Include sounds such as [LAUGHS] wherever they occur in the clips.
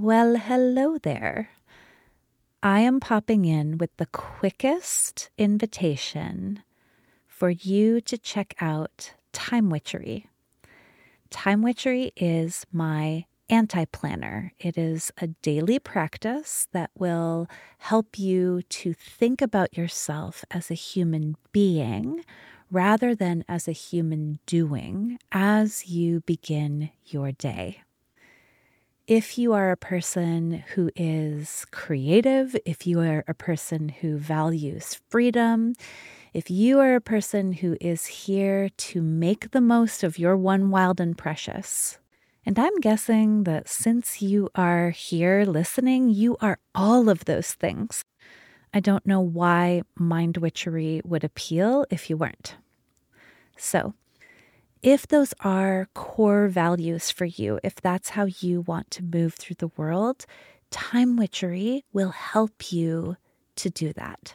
Well, hello there. I am popping in with the quickest invitation for you to check out Time Witchery. Time Witchery is my anti planner. It is a daily practice that will help you to think about yourself as a human being rather than as a human doing as you begin your day. If you are a person who is creative, if you are a person who values freedom, if you are a person who is here to make the most of your one wild and precious, and I'm guessing that since you are here listening, you are all of those things. I don't know why mind witchery would appeal if you weren't. So, if those are core values for you, if that's how you want to move through the world, time witchery will help you to do that.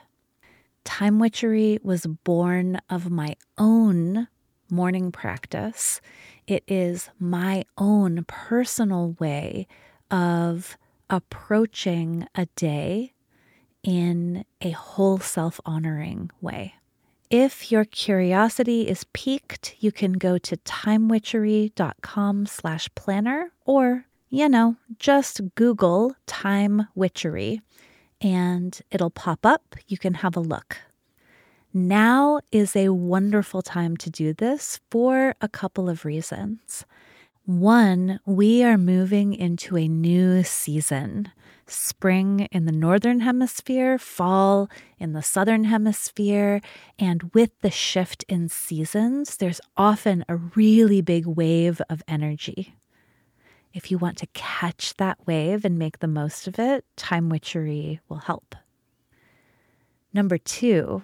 Time witchery was born of my own morning practice it is my own personal way of approaching a day in a whole self honoring way. If your curiosity is piqued, you can go to timewitchery.com slash planner or, you know, just Google time witchery and it'll pop up. You can have a look. Now is a wonderful time to do this for a couple of reasons. One, we are moving into a new season. Spring in the northern hemisphere, fall in the southern hemisphere, and with the shift in seasons, there's often a really big wave of energy. If you want to catch that wave and make the most of it, time witchery will help. Number two,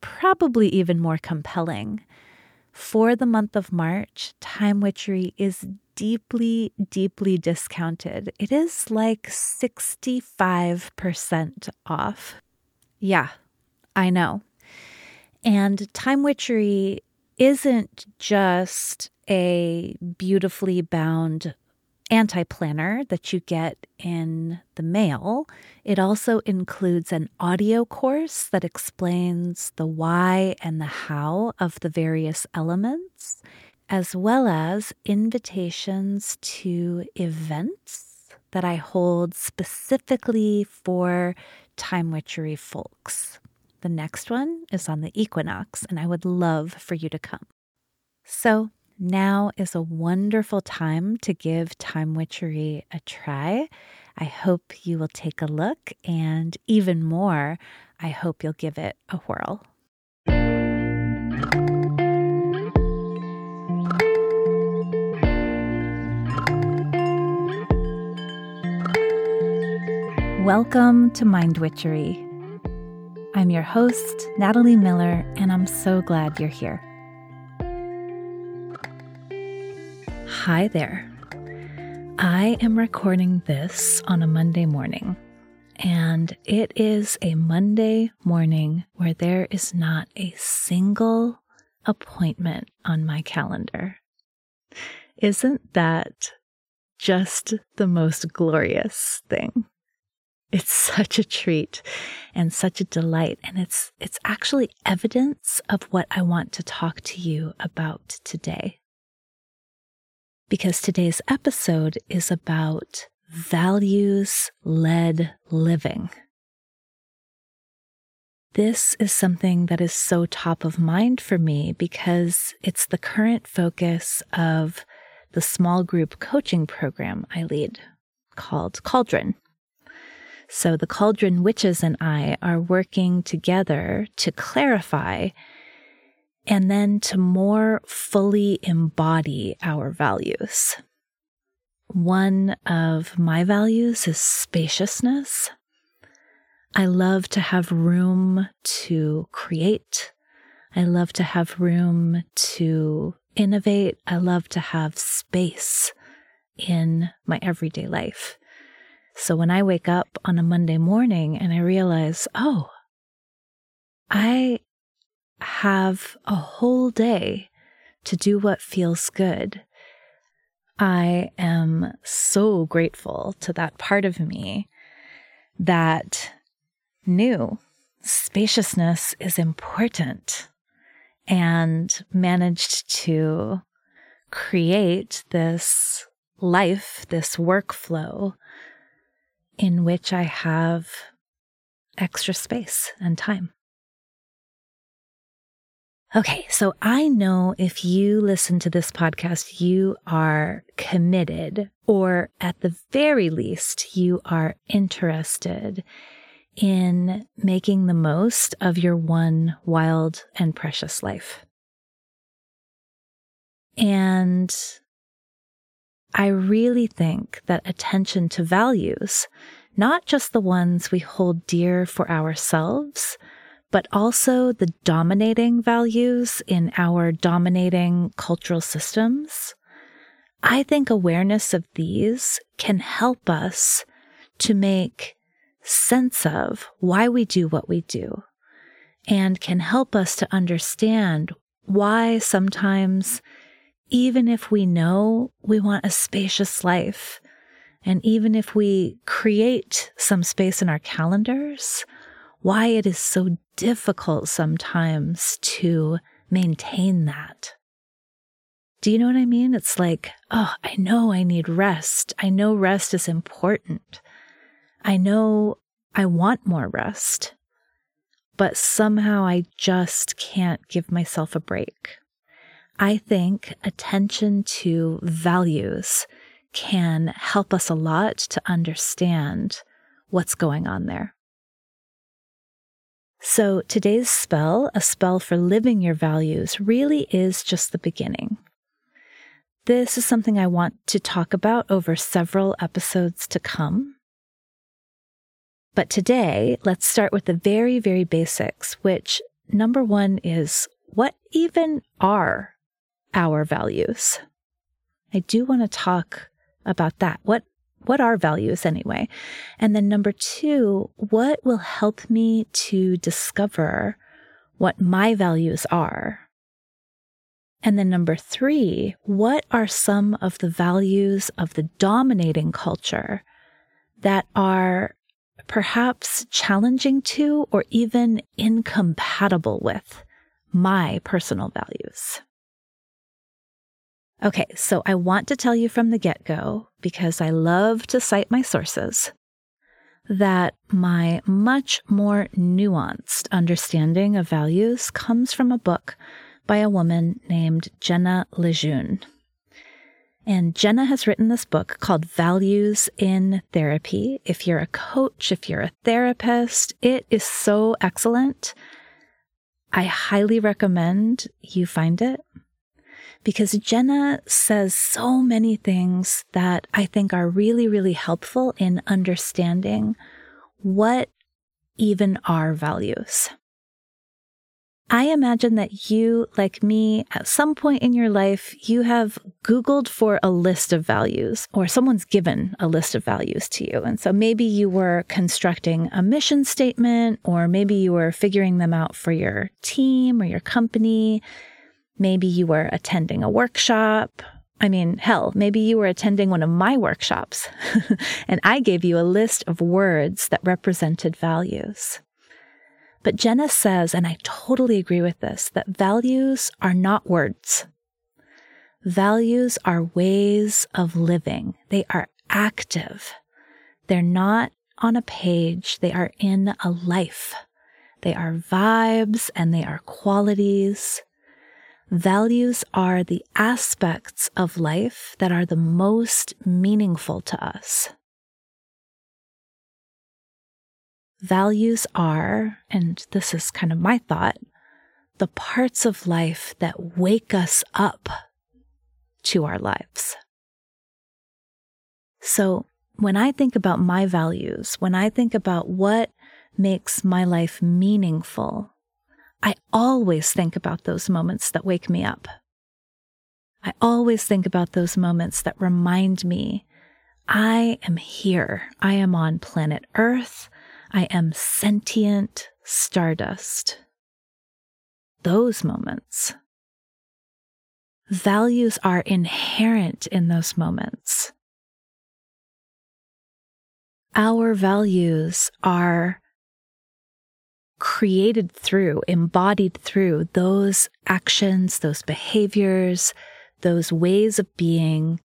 probably even more compelling. For the month of March, Time Witchery is deeply, deeply discounted. It is like 65% off. Yeah, I know. And Time Witchery isn't just a beautifully bound anti planner that you get in the mail. It also includes an audio course that explains the why and the how of the various elements, as well as invitations to events that I hold specifically for time witchery folks. The next one is on the equinox, and I would love for you to come. So, now is a wonderful time to give Time Witchery a try. I hope you will take a look, and even more, I hope you'll give it a whirl. Welcome to Mind Witchery. I'm your host, Natalie Miller, and I'm so glad you're here. Hi there. I am recording this on a Monday morning, and it is a Monday morning where there is not a single appointment on my calendar. Isn't that just the most glorious thing? It's [LAUGHS] such a treat and such a delight and it's it's actually evidence of what I want to talk to you about today because today's episode is about values led living. This is something that is so top of mind for me because it's the current focus of the small group coaching program I lead called Cauldron. So the Cauldron Witches and I are working together to clarify and then to more fully embody our values. One of my values is spaciousness. I love to have room to create. I love to have room to innovate. I love to have space in my everyday life. So when I wake up on a Monday morning and I realize, oh, I have a whole day to do what feels good. I am so grateful to that part of me that knew spaciousness is important and managed to create this life, this workflow in which I have extra space and time. Okay, so I know if you listen to this podcast, you are committed, or at the very least, you are interested in making the most of your one wild and precious life. And I really think that attention to values, not just the ones we hold dear for ourselves, but also the dominating values in our dominating cultural systems. I think awareness of these can help us to make sense of why we do what we do and can help us to understand why sometimes even if we know we want a spacious life, and even if we create some space in our calendars, why it is so difficult sometimes to maintain that. Do you know what I mean? It's like, oh, I know I need rest. I know rest is important. I know I want more rest, but somehow I just can't give myself a break. I think attention to values can help us a lot to understand what's going on there. So, today's spell, a spell for living your values, really is just the beginning. This is something I want to talk about over several episodes to come. But today, let's start with the very, very basics, which number one is what even are our values. I do want to talk about that. What what are values anyway? And then number 2, what will help me to discover what my values are? And then number 3, what are some of the values of the dominating culture that are perhaps challenging to or even incompatible with my personal values? Okay, so I want to tell you from the get go, because I love to cite my sources, that my much more nuanced understanding of values comes from a book by a woman named Jenna LeJeune. And Jenna has written this book called Values in Therapy. If you're a coach, if you're a therapist, it is so excellent. I highly recommend you find it because Jenna says so many things that I think are really, really helpful in understanding what even are values. I imagine that you, like me, at some point in your life, you have Googled for a list of values or someone's given a list of values to you. And so maybe you were constructing a mission statement or maybe you were figuring them out for your team or your company. Maybe you were attending a workshop. I mean, hell, maybe you were attending one of my workshops [LAUGHS] and I gave you a list of words that represented values. But Jenna says, and I totally agree with this, that values are not words. Values are ways of living. They are active. They're not on a page. They are in a life. They are vibes and they are qualities. Values are the aspects of life that are the most meaningful to us. Values are, and this is kind of my thought, the parts of life that wake us up to our lives. So, when I think about my values, when I think about what makes my life meaningful, I always think about those moments that wake me up. I always think about those moments that remind me I am here. I am on planet Earth. I am sentient stardust. Those moments. values are inherent in those moments. Our values are created through, embodied through those actions, those behaviors, those ways of being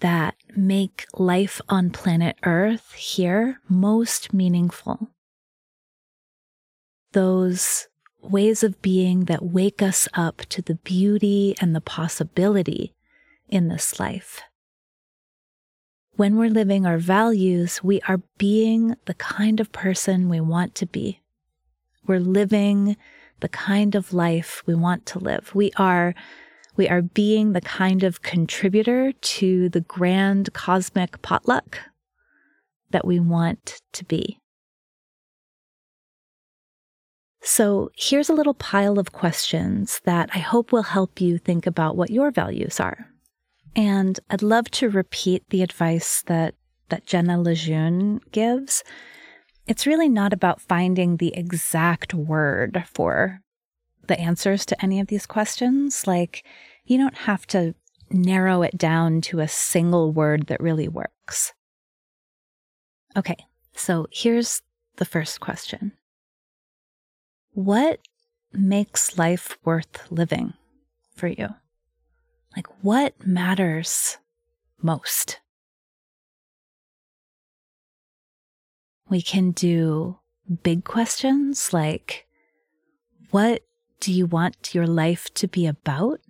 that make life on planet Earth here most meaningful. Those ways of being that wake us up to the beauty and the possibility in this life. When we're living our values, we are being the kind of person we want to be. We're living the kind of life we want to live. We are we are being the kind of contributor to the grand cosmic potluck that we want to be. So, here's a little pile of questions that I hope will help you think about what your values are. And I'd love to repeat the advice that, that Jenna LeJeune gives. It's really not about finding the exact word for the answers to any of these questions. Like, you don't have to narrow it down to a single word that really works. Okay, so here's the first question What makes life worth living for you? Like, what matters most? We can do big questions like, What do you want your life to be about?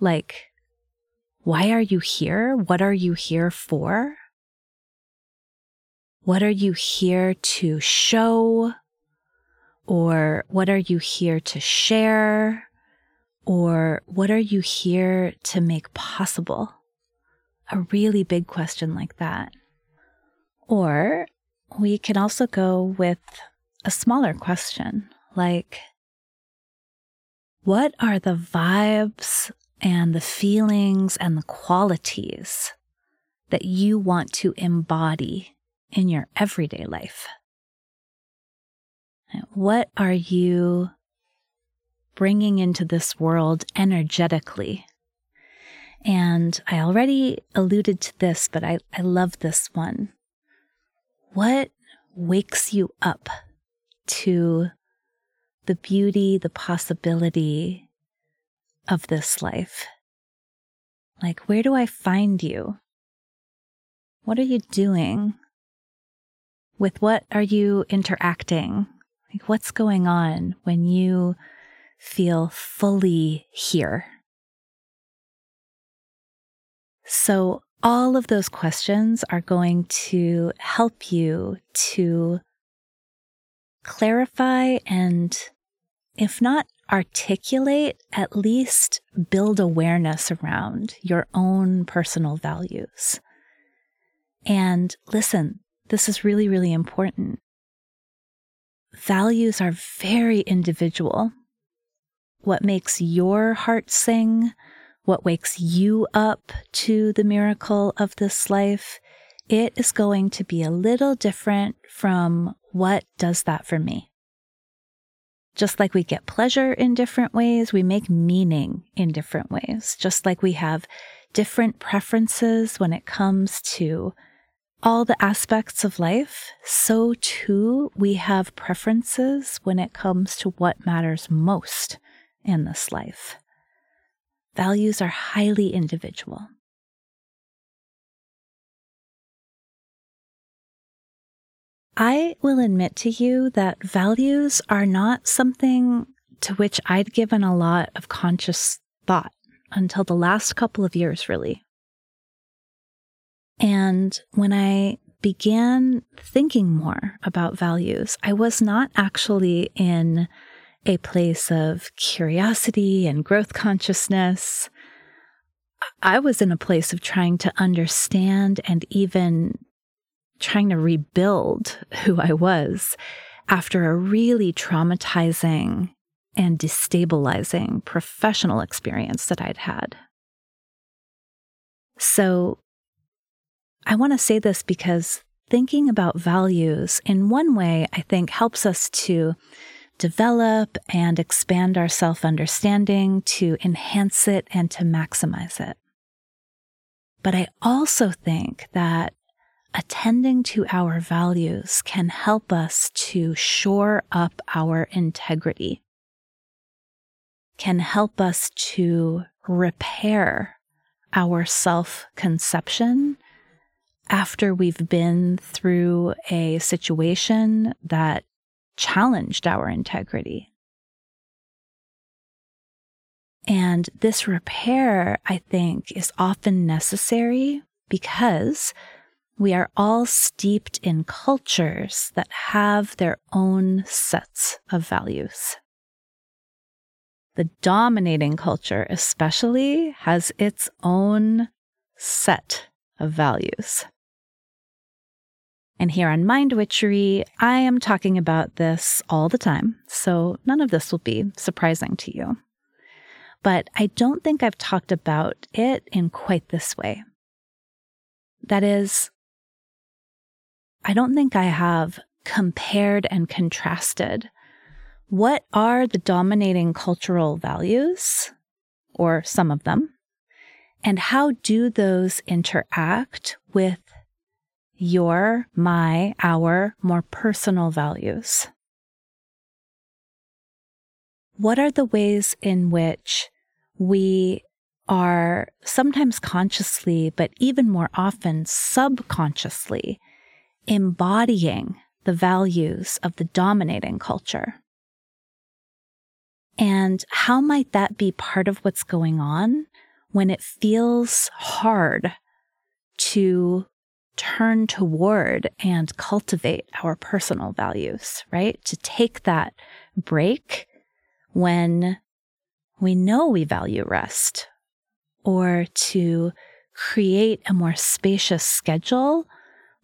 Like, why are you here? What are you here for? What are you here to show? Or what are you here to share? Or what are you here to make possible? A really big question like that. Or we can also go with a smaller question like, what are the vibes and the feelings and the qualities that you want to embody in your everyday life? What are you bringing into this world energetically? And I already alluded to this, but I, I love this one. What wakes you up to the beauty, the possibility of this life? Like, where do I find you? What are you doing? With what are you interacting? Like, what's going on when you feel fully here? So, all of those questions are going to help you to clarify and if not articulate, at least build awareness around your own personal values. And listen, this is really, really important. Values are very individual. What makes your heart sing, what wakes you up to the miracle of this life, it is going to be a little different from what does that for me. Just like we get pleasure in different ways, we make meaning in different ways. Just like we have different preferences when it comes to all the aspects of life, so too we have preferences when it comes to what matters most in this life. Values are highly individual. I will admit to you that values are not something to which I'd given a lot of conscious thought until the last couple of years, really. And when I began thinking more about values, I was not actually in a place of curiosity and growth consciousness. I was in a place of trying to understand and even trying to rebuild who I was after a really traumatizing and destabilizing professional experience that I'd had. So, I want to say this because thinking about values in one way, I think, helps us to develop and expand our self understanding, to enhance it and to maximize it. But I also think that attending to our values can help us to shore up our integrity, can help us to repair our self conception after we've been through a situation that challenged our integrity. And this repair, I think, is often necessary because we are all steeped in cultures that have their own sets of values. The dominating culture, especially, has its own set of values. And here on Mind Witchery, I am talking about this all the time, so none of this will be surprising to you. But I don't think I've talked about it in quite this way. That is, I don't think I have compared and contrasted what are the dominating cultural values, or some of them, and how do those interact with your, my, our more personal values? What are the ways in which we are sometimes consciously, but even more often subconsciously embodying the values of the dominating culture? And how might that be part of what's going on when it feels hard to turn toward and cultivate our personal values, right? To take that break when we know we value rest or to create a more spacious schedule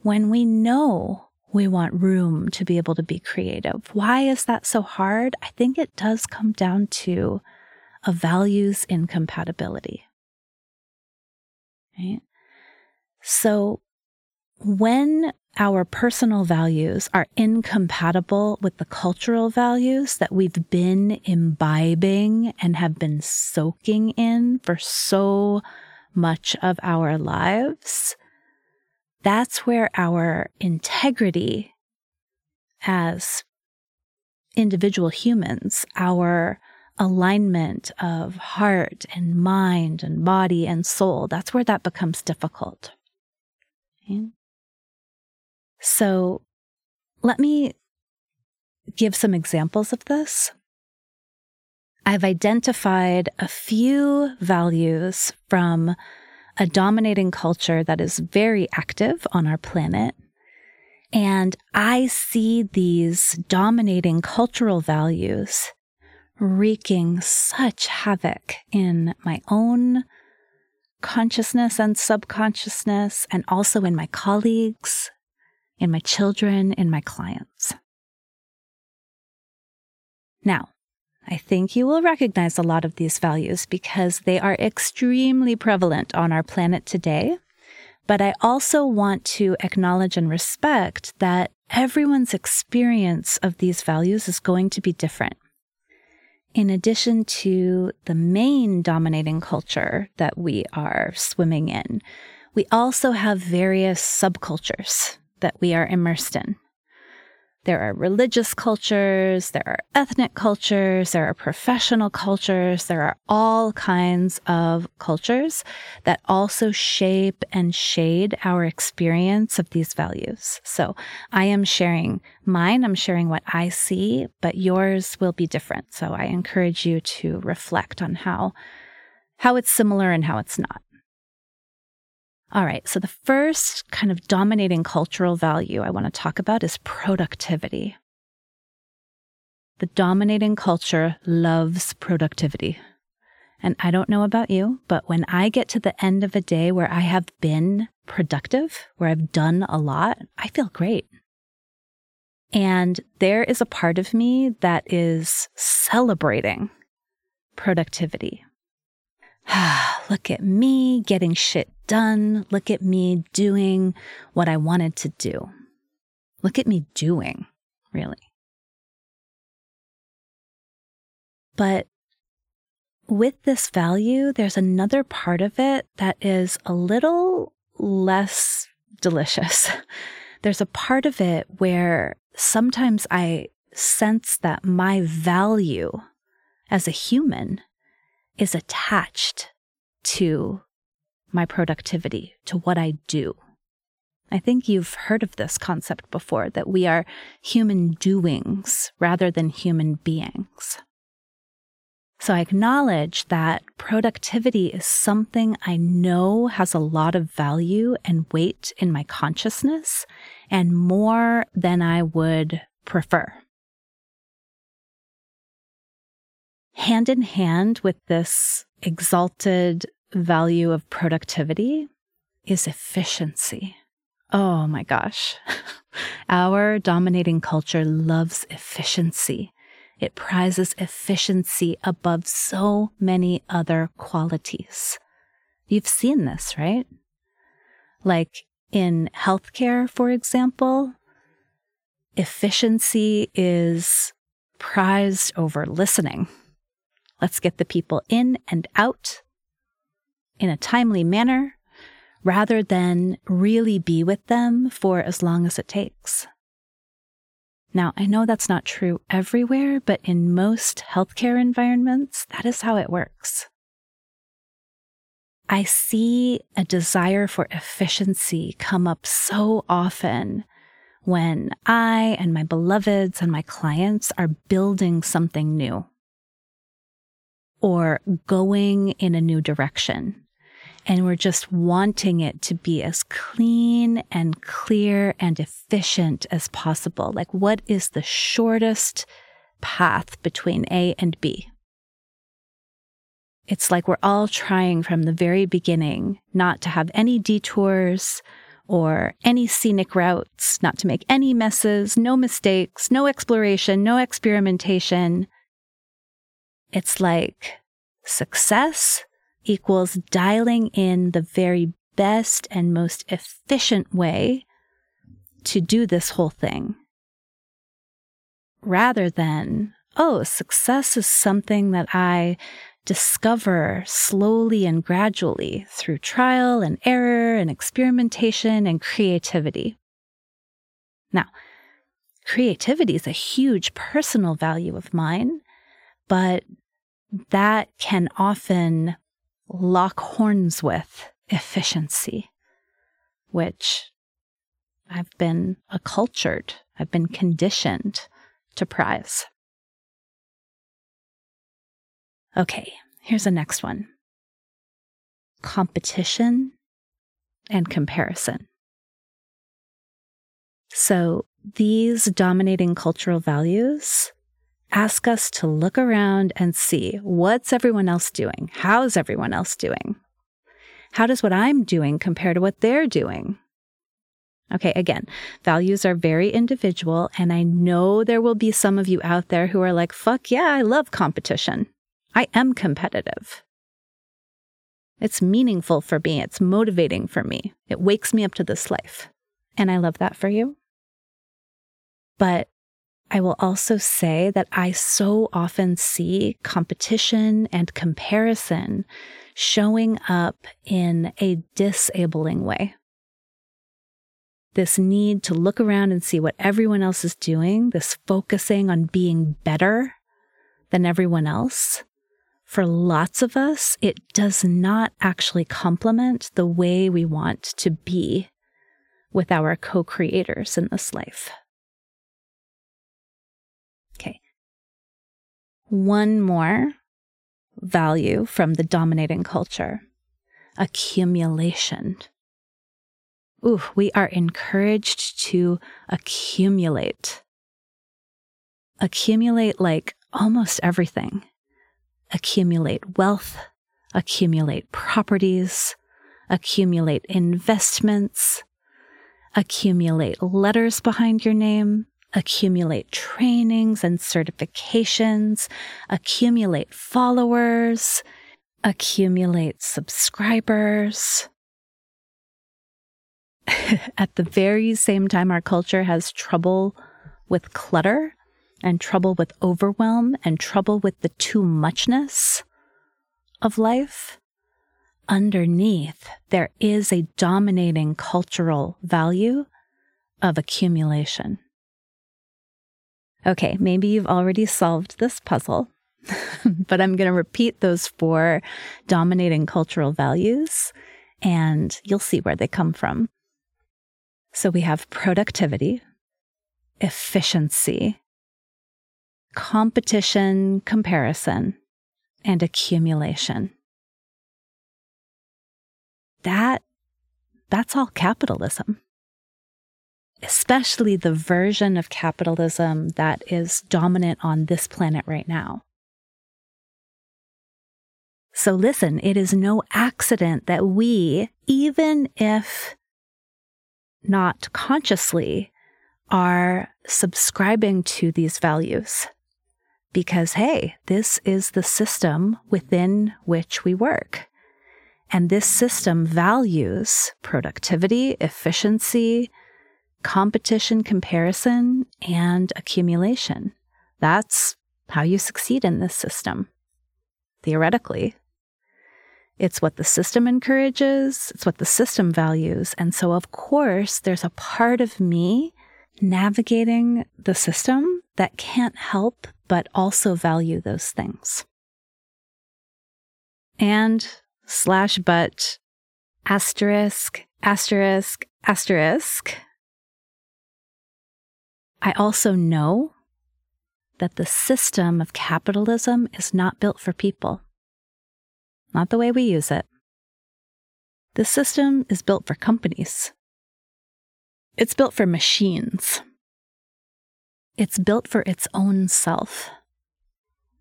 when we know we want room to be able to be creative. Why is that so hard? I think it does come down to a values incompatibility. Right? So when our personal values are incompatible with the cultural values that we've been imbibing and have been soaking in for so much of our lives, that's where our integrity as individual humans, our alignment of heart and mind and body and soul, that's where that becomes difficult. Okay? So let me give some examples of this. I've identified a few values from a dominating culture that is very active on our planet. And I see these dominating cultural values wreaking such havoc in my own consciousness and subconsciousness, and also in my colleagues in my children, in my clients. Now, I think you will recognize a lot of these values because they are extremely prevalent on our planet today. But I also want to acknowledge and respect that everyone's experience of these values is going to be different. In addition to the main dominating culture that we are swimming in, we also have various subcultures that we are immersed in. There are religious cultures, there are ethnic cultures, there are professional cultures, there are all kinds of cultures that also shape and shade our experience of these values. So I am sharing mine, I'm sharing what I see, but yours will be different. So I encourage you to reflect on how how it's similar and how it's not. All right, so the first kind of dominating cultural value I want to talk about is productivity. The dominating culture loves productivity. And I don't know about you, but when I get to the end of a day where I have been productive, where I've done a lot, I feel great. And there is a part of me that is celebrating productivity. [SIGHS] Look at me getting shit done. Look at me doing what I wanted to do. Look at me doing, really. But with this value, there's another part of it that is a little less delicious. [LAUGHS] There's a part of it where sometimes I sense that my value as a human is attached to my productivity, to what I do. I think you've heard of this concept before that we are human doings rather than human beings. So I acknowledge that productivity is something I know has a lot of value and weight in my consciousness and more than I would prefer. Hand in hand with this exalted value of productivity is efficiency. Oh my gosh. [LAUGHS] Our dominating culture loves efficiency. It prizes efficiency above so many other qualities. You've seen this, right? Like in healthcare, for example, efficiency is prized over listening. Let's get the people in and out in a timely manner rather than really be with them for as long as it takes. Now, I know that's not true everywhere, but in most healthcare environments, that is how it works. I see a desire for efficiency come up so often when I and my beloveds and my clients are building something new or going in a new direction and we're just wanting it to be as clean and clear and efficient as possible. Like, what is the shortest path between A and B? It's like we're all trying from the very beginning not to have any detours or any scenic routes, not to make any messes, no mistakes, no exploration, no experimentation. It's like success equals dialing in the very best and most efficient way to do this whole thing. Rather than, oh, success is something that I discover slowly and gradually through trial and error and experimentation and creativity. Now, creativity is a huge personal value of mine, but that can often lock horns with efficiency, which I've been accultured, I've been conditioned to prize. Okay, here's the next one competition and comparison. So, these dominating cultural values ask us to look around and see what's everyone else doing? How's everyone else doing? How does what I'm doing compare to what they're doing? Okay, again, values are very individual, and I know there will be some of you out there who are like, fuck yeah, I love competition. I am competitive. It's meaningful for me, it's motivating for me, it wakes me up to this life. And I love that for you. But I will also say that I so often see competition and comparison showing up in a disabling way. This need to look around and see what everyone else is doing, this focusing on being better than everyone else. For lots of us, it does not actually complement the way we want to be with our co creators in this life. One more value from the dominating culture accumulation. Ooh, we are encouraged to accumulate. Accumulate like almost everything. Accumulate wealth, accumulate properties, accumulate investments, accumulate letters behind your name, accumulate trainings and certifications, accumulate followers, accumulate subscribers. [LAUGHS] At the very same time, our culture has trouble with clutter and trouble with overwhelm and trouble with the too muchness of life, underneath there is a dominating cultural value of accumulation. Okay, maybe you've already solved this puzzle, [LAUGHS] but I'm going to repeat those four dominating cultural values and you'll see where they come from. So we have productivity, efficiency, competition, comparison, and accumulation. That, that's all capitalism. Especially the version of capitalism that is dominant on this planet right now. So listen, it is no accident that we, even if not consciously, are subscribing to these values. Because, hey, this is the system within which we work. And this system values productivity, efficiency, competition, comparison, and accumulation. That's how you succeed in this system. Theoretically, it's what the system encourages, it's what the system values. And so, of course, there's a part of me navigating the system that can't help but also value those things. And slash but asterisk, asterisk, asterisk. I also know that the system of capitalism is not built for people, not the way we use it. The system is built for companies. It's built for machines. It's built for its own self.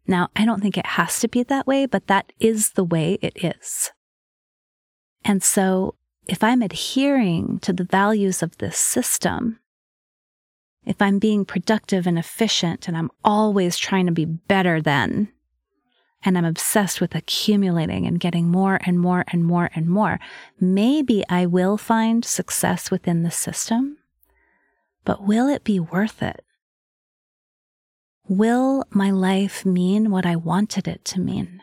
Now, I don't think it has to be that way, but that is the way it is. And so, if I'm adhering to the values of this system, if I'm being productive and efficient and I'm always trying to be better than, and I'm obsessed with accumulating and getting more and more and more and more, maybe I will find success within the system, but will it be worth it? Will my life mean what I wanted it to mean?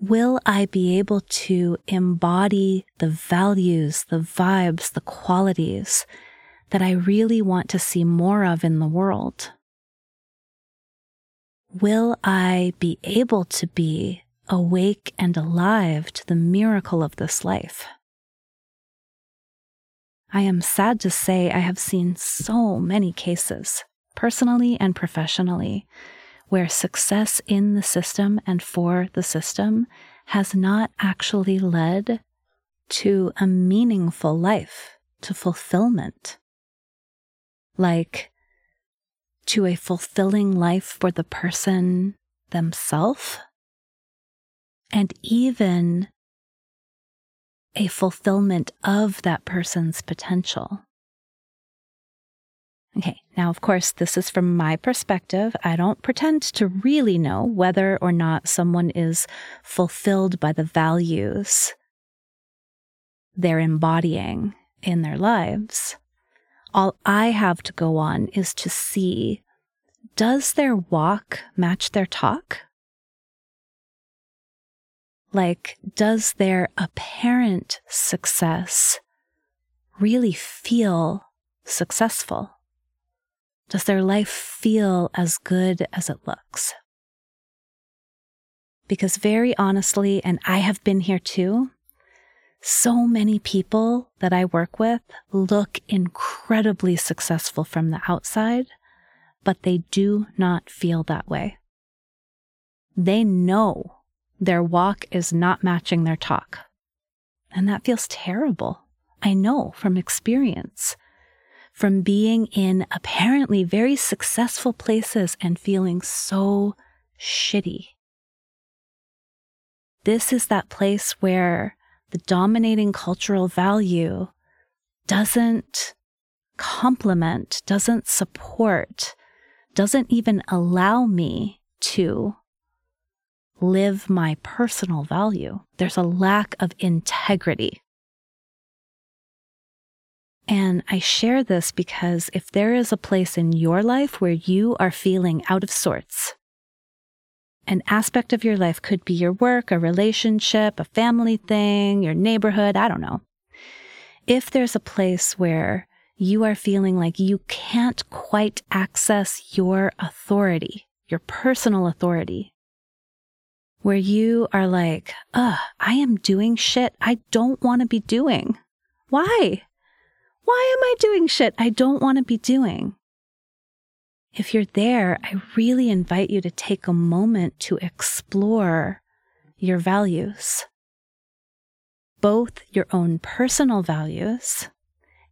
Will I be able to embody the values, the vibes, the qualities that I really want to see more of in the world? Will I be able to be awake and alive to the miracle of this life? I am sad to say I have seen so many cases, personally and professionally, where success in the system and for the system has not actually led to a meaningful life, to fulfillment. Like to a fulfilling life for the person themselves, and even a fulfillment of that person's potential. Okay, now, of course, this is from my perspective. I don't pretend to really know whether or not someone is fulfilled by the values they're embodying in their lives. All I have to go on is to see does their walk match their talk? Like, does their apparent success really feel successful? Does their life feel as good as it looks? Because, very honestly, and I have been here too, so many people that I work with look incredibly successful from the outside, but they do not feel that way. They know their walk is not matching their talk. And that feels terrible. I know from experience, from being in apparently very successful places and feeling so shitty. This is that place where the dominating cultural value doesn't complement, doesn't support, doesn't even allow me to live my personal value. There's a lack of integrity. And I share this because if there is a place in your life where you are feeling out of sorts, an aspect of your life could be your work, a relationship, a family thing, your neighborhood, I don't know. If there's a place where you are feeling like you can't quite access your authority, your personal authority, where you are like, ugh, I am doing shit I don't want to be doing. Why? Why am I doing shit I don't want to be doing? If you're there, I really invite you to take a moment to explore your values, both your own personal values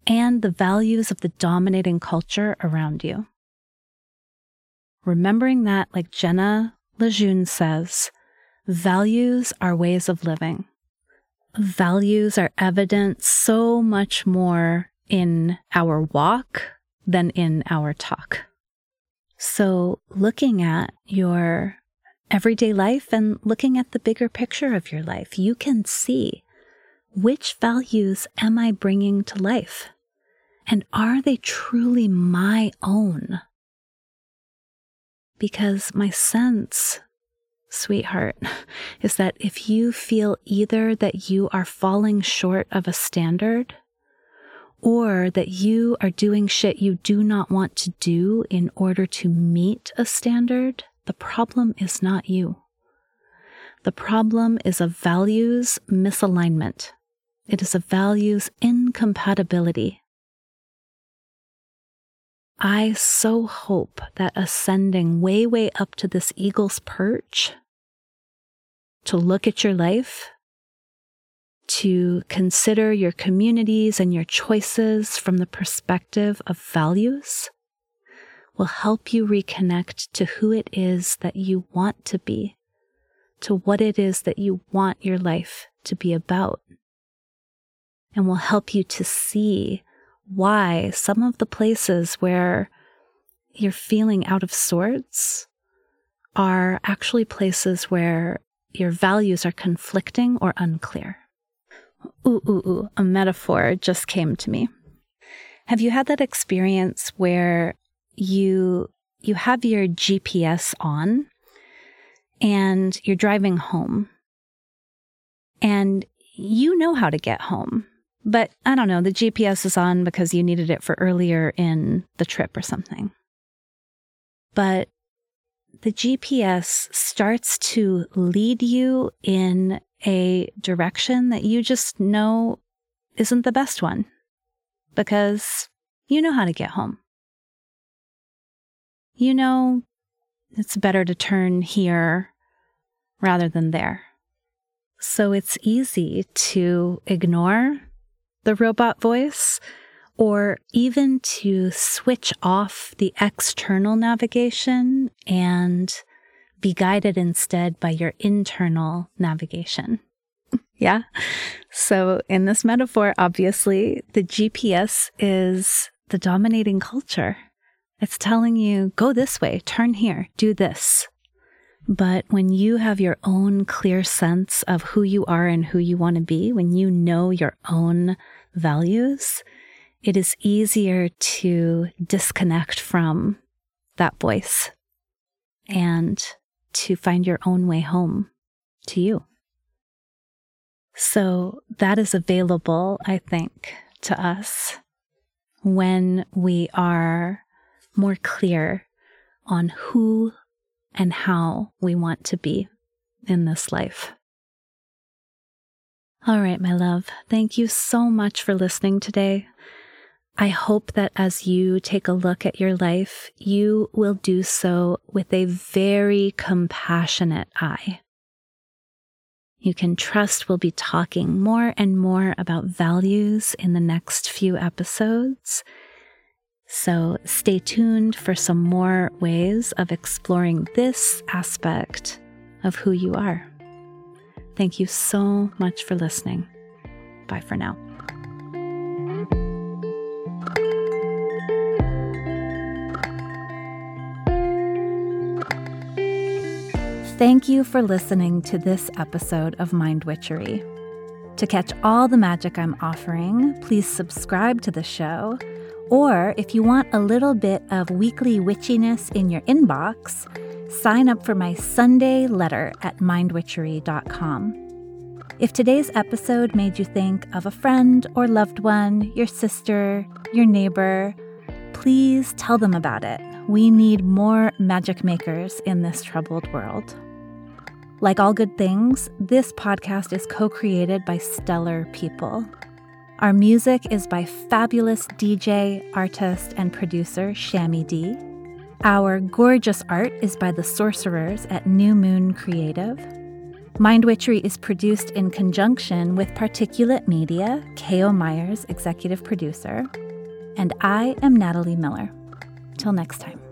and the values of the dominating culture around you. Remembering that, like Jenna LeJeune says, values are ways of living. Values are evident so much more in our walk than in our talk. So, looking at your everyday life and looking at the bigger picture of your life, you can see which values am I bringing to life? And are they truly my own? Because my sense, sweetheart, [LAUGHS] is that if you feel either that you are falling short of a standard or that you are doing shit you do not want to do in order to meet a standard, the problem is not you. The problem is a values misalignment. It is a values incompatibility. I so hope that ascending way, way up to this eagle's perch, to look at your life to consider your communities and your choices from the perspective of values will help you reconnect to who it is that you want to be, to what it is that you want your life to be about, and will help you to see why some of the places where you're feeling out of sorts are actually places where your values are conflicting or unclear. Ooh, ooh, ooh, a metaphor just came to me. Have you had that experience where you you have your GPS on and you're driving home and you know how to get home, but I don't know, the GPS is on because you needed it for earlier in the trip or something. But the GPS starts to lead you in a direction that you just know isn't the best one because you know how to get home. You know it's better to turn here rather than there. So it's easy to ignore the robot voice or even to switch off the external navigation and be guided instead by your internal navigation. [LAUGHS] yeah. So, in this metaphor, obviously, the GPS is the dominating culture. It's telling you, go this way, turn here, do this. But when you have your own clear sense of who you are and who you want to be, when you know your own values, it is easier to disconnect from that voice and to find your own way home to you. So that is available, I think, to us when we are more clear on who and how we want to be in this life. All right, my love, thank you so much for listening today. I hope that as you take a look at your life, you will do so with a very compassionate eye. You can trust we'll be talking more and more about values in the next few episodes. So stay tuned for some more ways of exploring this aspect of who you are. Thank you so much for listening. Bye for now. Thank you for listening to this episode of Mind Witchery. To catch all the magic I'm offering, please subscribe to the show. Or if you want a little bit of weekly witchiness in your inbox, sign up for my Sunday letter at mindwitchery.com. If today's episode made you think of a friend or loved one, your sister, your neighbor, please tell them about it. We need more magic makers in this troubled world. Like all good things, this podcast is co created by stellar people. Our music is by fabulous DJ, artist, and producer Shammy D. Our gorgeous art is by the sorcerers at New Moon Creative. Mind Witchery is produced in conjunction with Particulate Media, K.O. Myers, executive producer. And I am Natalie Miller. Till next time.